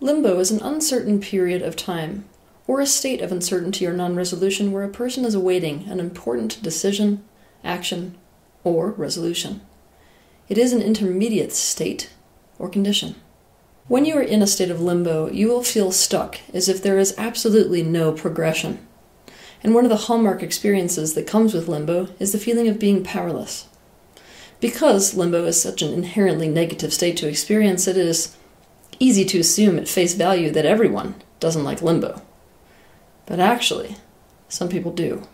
Limbo is an uncertain period of time, or a state of uncertainty or non resolution where a person is awaiting an important decision, action, or resolution. It is an intermediate state or condition. When you are in a state of limbo, you will feel stuck, as if there is absolutely no progression. And one of the hallmark experiences that comes with limbo is the feeling of being powerless. Because limbo is such an inherently negative state to experience, it is easy to assume at face value that everyone doesn't like limbo. But actually, some people do.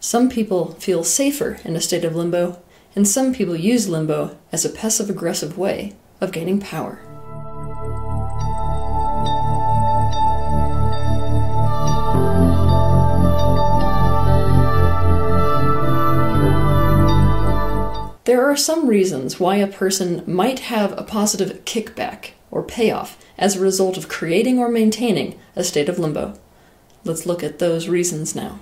Some people feel safer in a state of limbo, and some people use limbo as a passive aggressive way of gaining power. There are some reasons why a person might have a positive kickback or payoff as a result of creating or maintaining a state of limbo. Let's look at those reasons now.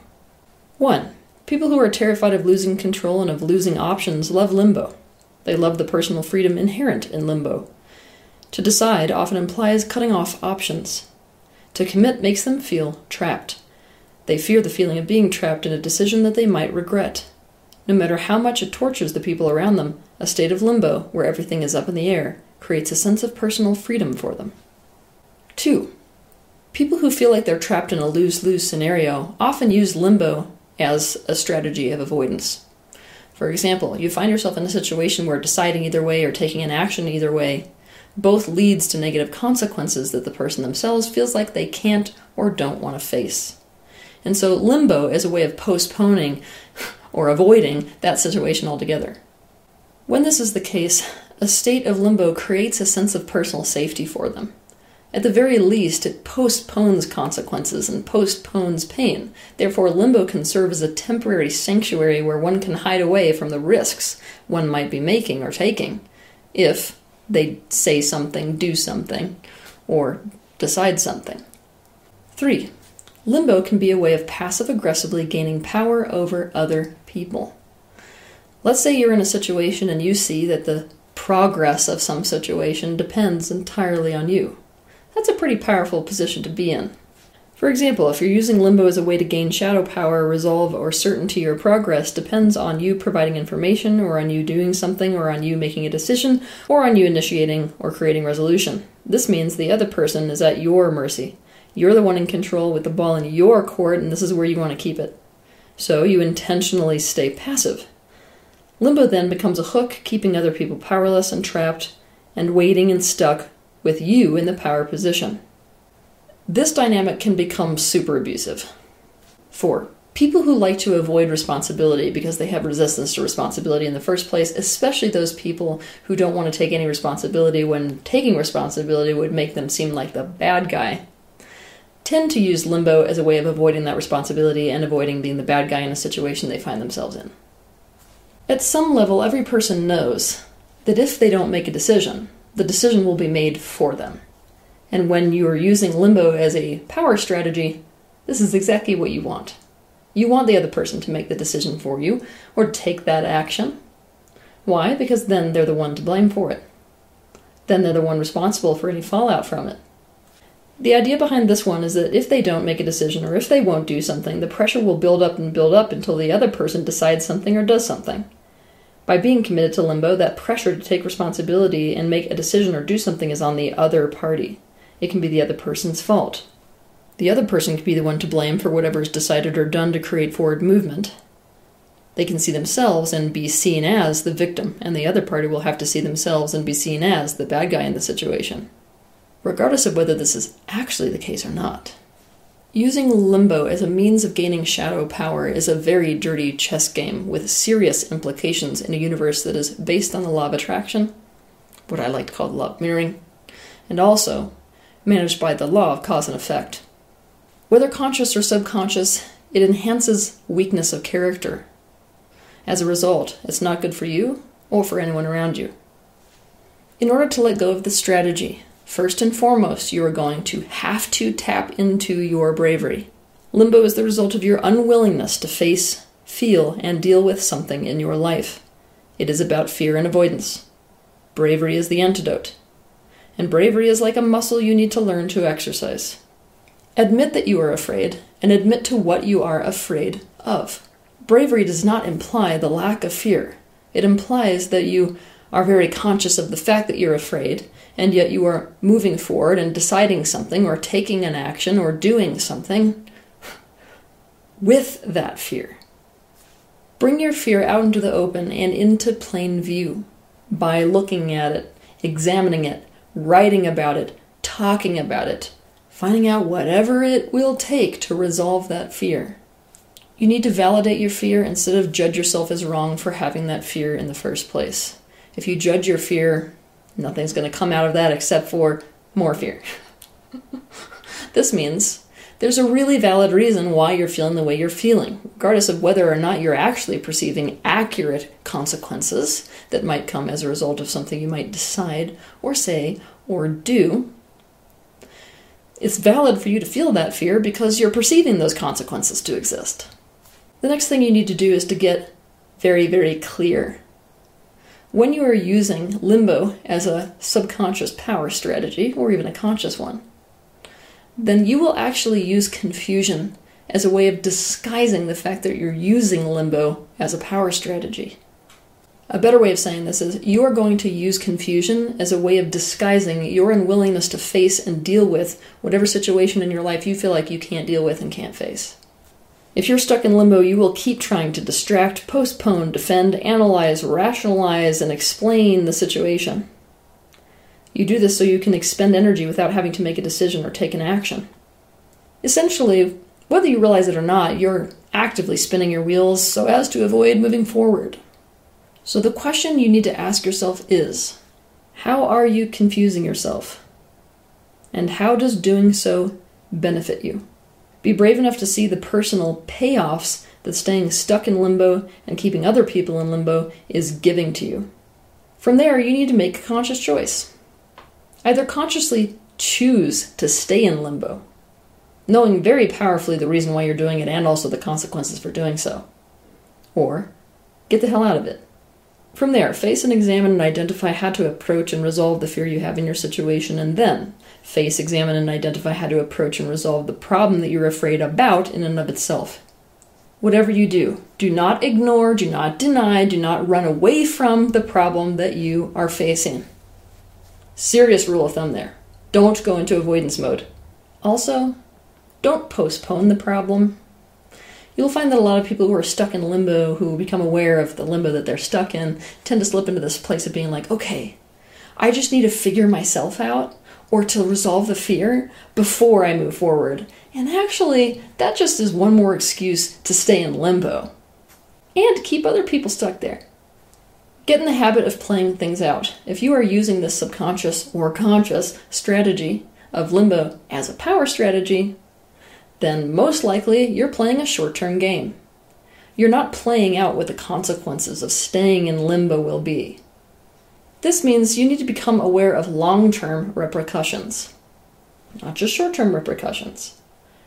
1. People who are terrified of losing control and of losing options love limbo. They love the personal freedom inherent in limbo. To decide often implies cutting off options. To commit makes them feel trapped. They fear the feeling of being trapped in a decision that they might regret. No matter how much it tortures the people around them, a state of limbo, where everything is up in the air, creates a sense of personal freedom for them. 2. People who feel like they're trapped in a lose lose scenario often use limbo as a strategy of avoidance. For example, you find yourself in a situation where deciding either way or taking an action either way both leads to negative consequences that the person themselves feels like they can't or don't want to face. And so limbo is a way of postponing or avoiding that situation altogether. When this is the case, a state of limbo creates a sense of personal safety for them. At the very least, it postpones consequences and postpones pain. Therefore, limbo can serve as a temporary sanctuary where one can hide away from the risks one might be making or taking if they say something, do something, or decide something. 3. Limbo can be a way of passive aggressively gaining power over other people. Let's say you're in a situation and you see that the progress of some situation depends entirely on you. That's a pretty powerful position to be in. For example, if you're using limbo as a way to gain shadow power, resolve, or certainty or progress depends on you providing information, or on you doing something, or on you making a decision, or on you initiating or creating resolution. This means the other person is at your mercy. You're the one in control with the ball in your court, and this is where you want to keep it. So you intentionally stay passive. Limbo then becomes a hook, keeping other people powerless and trapped, and waiting and stuck with you in the power position. This dynamic can become super abusive. 4. People who like to avoid responsibility because they have resistance to responsibility in the first place, especially those people who don't want to take any responsibility when taking responsibility would make them seem like the bad guy, tend to use limbo as a way of avoiding that responsibility and avoiding being the bad guy in a situation they find themselves in. At some level, every person knows that if they don't make a decision, the decision will be made for them. And when you are using limbo as a power strategy, this is exactly what you want. You want the other person to make the decision for you or take that action. Why? Because then they're the one to blame for it. Then they're the one responsible for any fallout from it. The idea behind this one is that if they don't make a decision or if they won't do something, the pressure will build up and build up until the other person decides something or does something. By being committed to limbo, that pressure to take responsibility and make a decision or do something is on the other party. It can be the other person's fault. The other person can be the one to blame for whatever is decided or done to create forward movement. They can see themselves and be seen as the victim, and the other party will have to see themselves and be seen as the bad guy in the situation, regardless of whether this is actually the case or not. Using limbo as a means of gaining shadow power is a very dirty chess game with serious implications in a universe that is based on the law of attraction, what I like to call the law of mirroring, and also managed by the law of cause and effect. Whether conscious or subconscious, it enhances weakness of character. As a result, it's not good for you or for anyone around you. In order to let go of this strategy, First and foremost, you are going to have to tap into your bravery. Limbo is the result of your unwillingness to face, feel, and deal with something in your life. It is about fear and avoidance. Bravery is the antidote. and bravery is like a muscle you need to learn to exercise. Admit that you are afraid, and admit to what you are afraid of. Bravery does not imply the lack of fear. It implies that you are very conscious of the fact that you're afraid, and yet you are moving forward and deciding something, or taking an action, or doing something with that fear. Bring your fear out into the open and into plain view by looking at it, examining it, writing about it, talking about it, finding out whatever it will take to resolve that fear. You need to validate your fear instead of judge yourself as wrong for having that fear in the first place. If you judge your fear, nothing's going to come out of that except for more fear. this means there's a really valid reason why you're feeling the way you're feeling, regardless of whether or not you're actually perceiving accurate consequences that might come as a result of something you might decide or say or do. It's valid for you to feel that fear because you're perceiving those consequences to exist. The next thing you need to do is to get very, very clear when you are using limbo as a subconscious power strategy, or even a conscious one, then you will actually use confusion as a way of disguising the fact that you're using limbo as a power strategy. A better way of saying this is you are going to use confusion as a way of disguising your unwillingness to face and deal with whatever situation in your life you feel like you can't deal with and can't face. If you're stuck in limbo, you will keep trying to distract, postpone, defend, analyze, rationalize, and explain the situation. You do this so you can expend energy without having to make a decision or take an action. Essentially, whether you realize it or not, you're actively spinning your wheels so as to avoid moving forward. So the question you need to ask yourself is how are you confusing yourself? And how does doing so benefit you? Be brave enough to see the personal payoffs that staying stuck in limbo and keeping other people in limbo is giving to you. From there, you need to make a conscious choice. Either consciously choose to stay in limbo, knowing very powerfully the reason why you're doing it and also the consequences for doing so, or get the hell out of it. From there, face and examine and identify how to approach and resolve the fear you have in your situation, and then face, examine, and identify how to approach and resolve the problem that you're afraid about in and of itself. Whatever you do, do not ignore, do not deny, do not run away from the problem that you are facing. Serious rule of thumb there. Don't go into avoidance mode. Also, don't postpone the problem. You'll find that a lot of people who are stuck in limbo, who become aware of the limbo that they're stuck in, tend to slip into this place of being like, okay, I just need to figure myself out or to resolve the fear before I move forward. And actually, that just is one more excuse to stay in limbo and keep other people stuck there. Get in the habit of playing things out. If you are using this subconscious or conscious strategy of limbo as a power strategy, then most likely you're playing a short term game. You're not playing out what the consequences of staying in limbo will be. This means you need to become aware of long term repercussions, not just short term repercussions.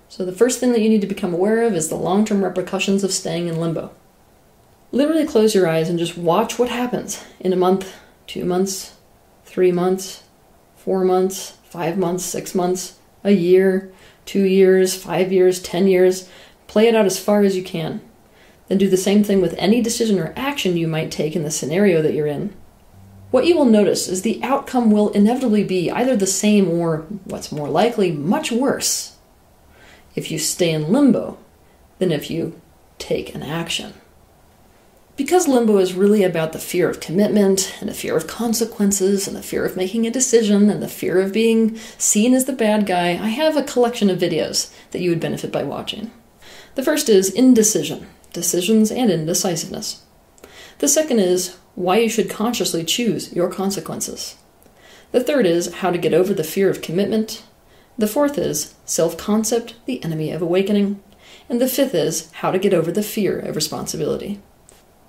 So, the first thing that you need to become aware of is the long term repercussions of staying in limbo. Literally close your eyes and just watch what happens in a month, two months, three months, four months, five months, six months, a year, two years, five years, ten years. Play it out as far as you can. Then do the same thing with any decision or action you might take in the scenario that you're in. What you will notice is the outcome will inevitably be either the same or, what's more likely, much worse if you stay in limbo than if you take an action. Because limbo is really about the fear of commitment and the fear of consequences and the fear of making a decision and the fear of being seen as the bad guy, I have a collection of videos that you would benefit by watching. The first is indecision, decisions and indecisiveness. The second is why you should consciously choose your consequences. The third is how to get over the fear of commitment. The fourth is self concept, the enemy of awakening. And the fifth is how to get over the fear of responsibility.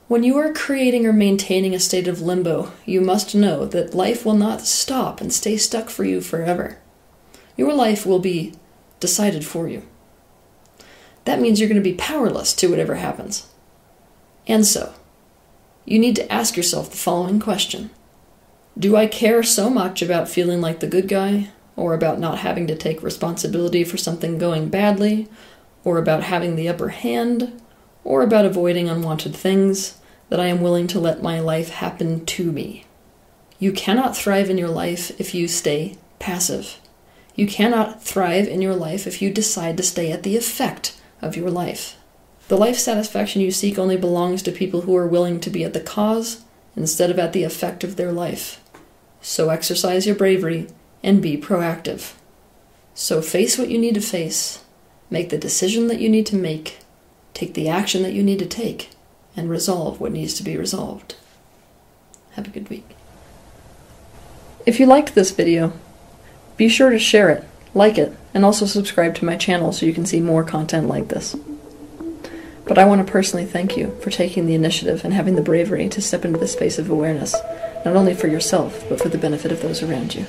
When you are creating or maintaining a state of limbo, you must know that life will not stop and stay stuck for you forever. Your life will be decided for you. That means you're going to be powerless to whatever happens. And so, you need to ask yourself the following question Do I care so much about feeling like the good guy, or about not having to take responsibility for something going badly, or about having the upper hand, or about avoiding unwanted things, that I am willing to let my life happen to me? You cannot thrive in your life if you stay passive. You cannot thrive in your life if you decide to stay at the effect of your life. The life satisfaction you seek only belongs to people who are willing to be at the cause instead of at the effect of their life. So exercise your bravery and be proactive. So face what you need to face, make the decision that you need to make, take the action that you need to take, and resolve what needs to be resolved. Have a good week. If you liked this video, be sure to share it, like it, and also subscribe to my channel so you can see more content like this. But I want to personally thank you for taking the initiative and having the bravery to step into the space of awareness, not only for yourself, but for the benefit of those around you.